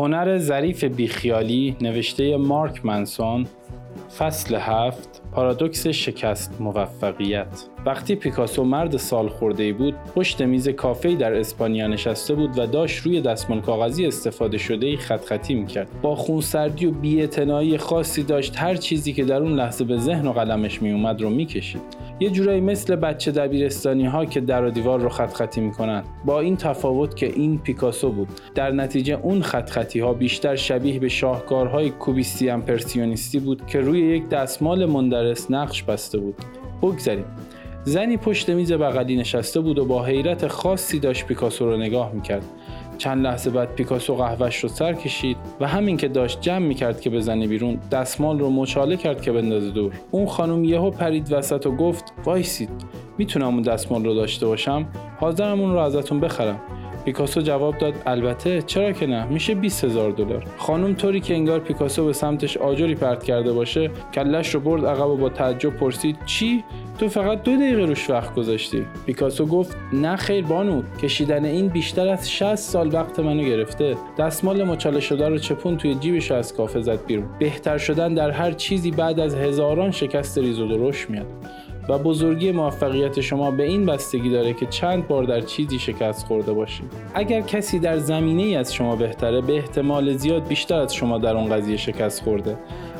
هنر ظریف بیخیالی نوشته مارک منسون فصل هفت. پارادوکس شکست موفقیت. وقتی پیکاسو مرد سال خورده بود پشت میز کافه در اسپانیا نشسته بود و داشت روی دستمال کاغذی استفاده شده ای خط خطی می‌کرد. با خونسردی و بیاعتنایی خاصی داشت هر چیزی که در اون لحظه به ذهن و قلمش میومد رو می‌کشید. یه جورایی مثل بچه دبیرستانی ها که در و دیوار رو خط خطی می‌کنن. با این تفاوت که این پیکاسو بود. در نتیجه اون خط خطی ها بیشتر شبیه به شاهکارهای کوبیستی امپرسیونیستی بود که روی یک دستمال مندرس نقش بسته بود. بگذریم. زنی پشت میز بغلی نشسته بود و با حیرت خاصی داشت پیکاسو رو نگاه می‌کرد. چند لحظه بعد پیکاسو قهوهش رو سر کشید و همین که داشت جمع می‌کرد که بزنه بیرون دستمال رو مچاله کرد که بندازه دور. اون خانم یهو پرید وسط و گفت وایسید. می‌تونم اون دستمال رو داشته باشم؟ حاضرم اون رو ازتون بخرم. پیکاسو جواب داد البته چرا که نه؟ میشه 20 هزار دلار. خانم طوری که انگار پیکاسو به سمتش آجری پرت کرده باشه کلش رو برد عقب و با تعجب پرسید چی؟ تو فقط دو دقیقه روش وقت گذاشتی. پیکاسو گفت نه خیر بانو کشیدن این بیشتر از 60 سال وقت منو گرفته. دستمال مچاله شده رو چپون توی جیبش از کافه زد بیرون. بهتر شدن در هر چیزی بعد از هزاران شکست ریز و درشت میاد. و بزرگی موفقیت شما به این بستگی داره که چند بار در چیزی شکست خورده باشید. اگر کسی در زمینه ای از شما بهتره به احتمال زیاد بیشتر از شما در اون قضیه شکست خورده.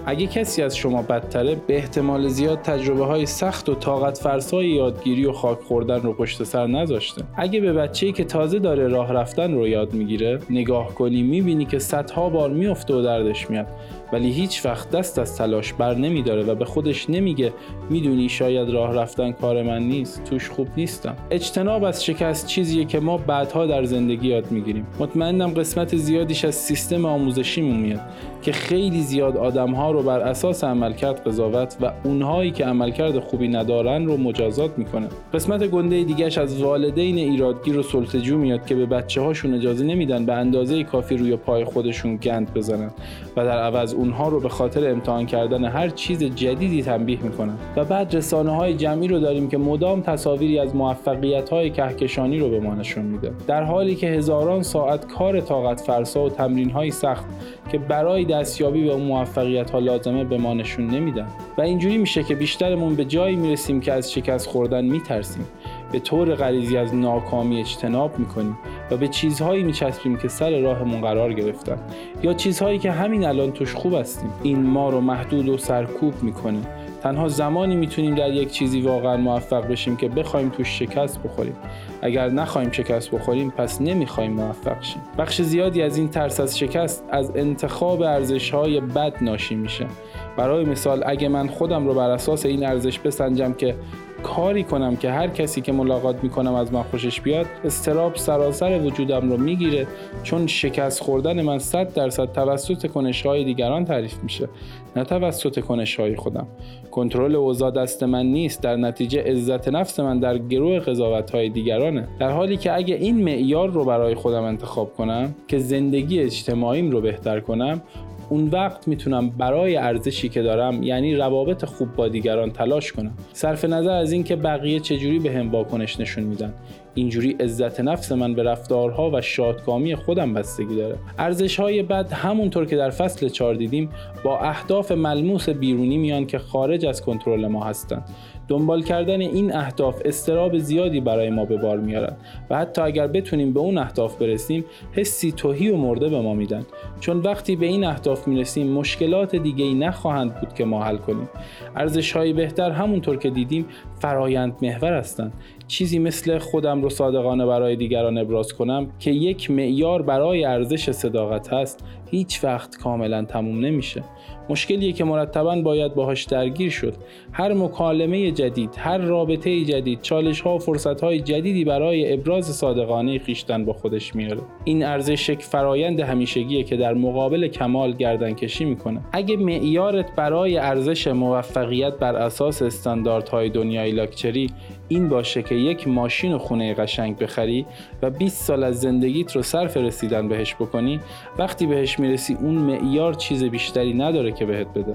اگه کسی از شما بدتره به احتمال زیاد تجربه های سخت و طاقت فرسای یادگیری و خاک خوردن رو پشت سر نذاشته. اگه به بچه‌ای که تازه داره راه رفتن رو یاد می‌گیره نگاه کنی می‌بینی که صدها بار میفته و دردش میاد. ولی هیچ وقت دست از تلاش بر نمیداره و به خودش نمیگه می‌دونی شاید راه رفتن کار من نیست توش خوب نیستم. اجتناب از شکست چیزیه که ما بعدها در زندگی یاد می‌گیریم. مطمئنم قسمت زیادیش از سیستم آموزشیمون میاد که خیلی زیاد آدم رو بر اساس عملکرد قضاوت و اونهایی که عملکرد خوبی ندارن رو مجازات می‌کنه. قسمت گنده دیگهش از والدین ایرادگیر و سلطجو میاد که به بچه هاشون اجازه نمیدن به اندازه کافی روی پای خودشون گند بزنن و در عوض اونها رو به خاطر امتحان کردن هر چیز جدیدی تنبیه می‌کنن. و بعد رسانه های جمعی رو داریم که مدام تصاویری از موفقیت های کهکشانی رو به ما نشون میده. در حالی که هزاران ساعت کار طاقت فرسا و تمرین های سخت که برای دستیابی به اون موفقیت ها لازمه به ما نشون نمیدن. و اینجوری میشه که بیشترمون به جایی می‌رسیم که از شکست خوردن میترسیم. به طور غریزی از ناکامی اجتناب می‌کنیم و به چیزهایی میچسبیم که سر راهمون قرار گرفتن. یا چیزهایی که همین الان توش خوب هستیم. این ما رو محدود و سرکوب می‌کنه. تنها زمانی می‌تونیم در یک چیزی واقعا موفق بشیم که بخوایم توش شکست بخوریم. اگر نخواهیم شکست بخوریم پس نمی‌خوایم موفق شیم. بخش زیادی از این ترس از شکست از انتخاب ارزش های بد ناشی میشه. برای مثال اگه من خودم رو بر اساس این ارزش بسنجم که کاری کنم که هر کسی که ملاقات می‌کنم از من خوشش بیاد استراب سراسر وجودم رو می‌گیره چون شکست خوردن من 100 درصد توسط کنش های دیگران تعریف میشه نه توسط کنش های خودم. کنترل اوضاع دست من نیست در نتیجه عزت نفس من در گروه قضاوت های دیگرانه. در حالی که اگه این معیار رو برای خودم انتخاب کنم که زندگی اجتماعیم رو بهتر کنم اون وقت می‌تونم برای ارزشی که دارم یعنی روابط خوب با دیگران تلاش کنم. صرف نظر از اینکه بقیه چجوری به هم واکنش نشون میدن. اینجوری عزت نفس من به رفتارها و شادکامی خودم بستگی داره. ارزش های بد همونطور که در فصل 4 دیدیم با اهداف ملموس بیرونی میان که خارج از کنترل ما هستند دنبال کردن این اهداف استراب زیادی برای ما به بار میارن و حتی اگر بتونیم به اون اهداف برسیم حسی توهی و مرده به ما میدن. چون وقتی به این اهداف می‌رسیم مشکلات دیگه ای نخواهند بود که ما حل کنیم. ارزش های بهتر همونطور که دیدیم فرایند محور هستند. چیزی مثل خودم رو صادقانه برای دیگران ابراز کنم که یک معیار برای ارزش صداقت هست هیچ وقت کاملا تموم نمیشه. مشکلیه که مرتبا باید باهاش درگیر شد. هر مکالمه جدید هر رابطه جدید چالش ها و فرصت های جدیدی برای ابراز صادقانه خیشتن با خودش میاره. این ارزش یک فرایند همیشگیه که در مقابل کمال گردن کشی می‌کنه. اگه معیارت برای ارزش موفقیت بر اساس استانداردهای دنیای لاکچری این باشه که یک ماشین و خونه قشنگ بخری و 20 سال از زندگیت رو صرف رسیدن بهش بکنی وقتی بهش می‌رسی اون معیار چیز بیشتری نداره که بهت بده.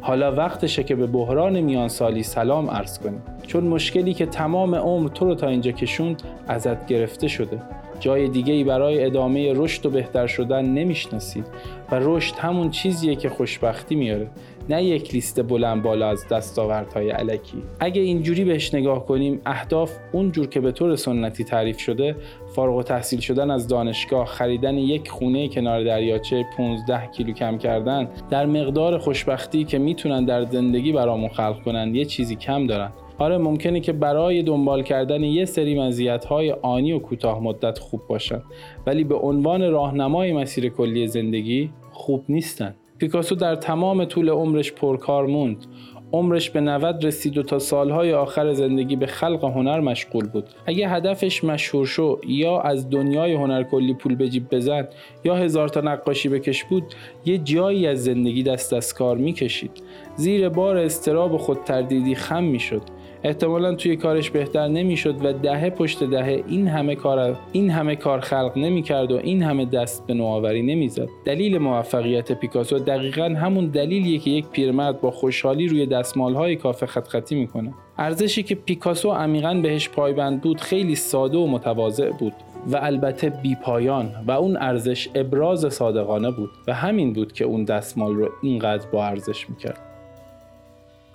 حالا وقتشه که به بحران میان سالی سلام عرض کنی. چون مشکلی که تمام عمر تو رو تا اینجا کشوند ازت گرفته شده. جای دیگه ای برای ادامه رشد و بهتر شدن نمی‌شناسید و رشد همون چیزیه که خوشبختی میاره. نه یک لیست بلند بالا از دستاوردهای علکی. اگه اینجوری بهش نگاه کنیم اهداف اونجور که به طور سنتی تعریف شده فارغ و تحصیل شدن از دانشگاه خریدن یک خونه کنار دریاچه 15 کیلو کم کردن در مقدار خوشبختی که می‌تونن در زندگی برامون خلق کنن یه چیزی کم دارن. آره ممکنه که برای دنبال کردن یه سری مزیت‌های آنی و کوتاه مدت خوب باشن ولی به عنوان راهنمای مسیر کلی زندگی خوب نیستن. پیکاسو در تمام طول عمرش پرکار موند. عمرش به 90 رسید و تا سالهای آخر زندگی به خلق هنر مشغول بود. اگه هدفش مشهور شو یا از دنیای هنر کلی پول به جیب بزن یا هزار تا نقاشی بکش بود یه جایی از زندگی دست از کار می‌کشید. زیر بار استراب خود تردیدی خم می‌شد. احتمالا توی کارش بهتر نمی‌شد و دهه پشت دهه این همه کار این همه کار خلق نمی‌کرد و این همه دست به نوآوری نمی‌زد. دلیل موفقیت پیکاسو دقیقا همون دلیلیه که یک پیرمرد با خوشحالی روی دستمالهای کافه خط خطی می‌کنه. ارزشی که پیکاسو عمیقا بهش پایبند بود خیلی ساده و متواضع بود و البته بیپایان و اون ارزش ابراز صادقانه بود و همین بود که اون دستمال رو اینقدر با ارزش می‌کرد.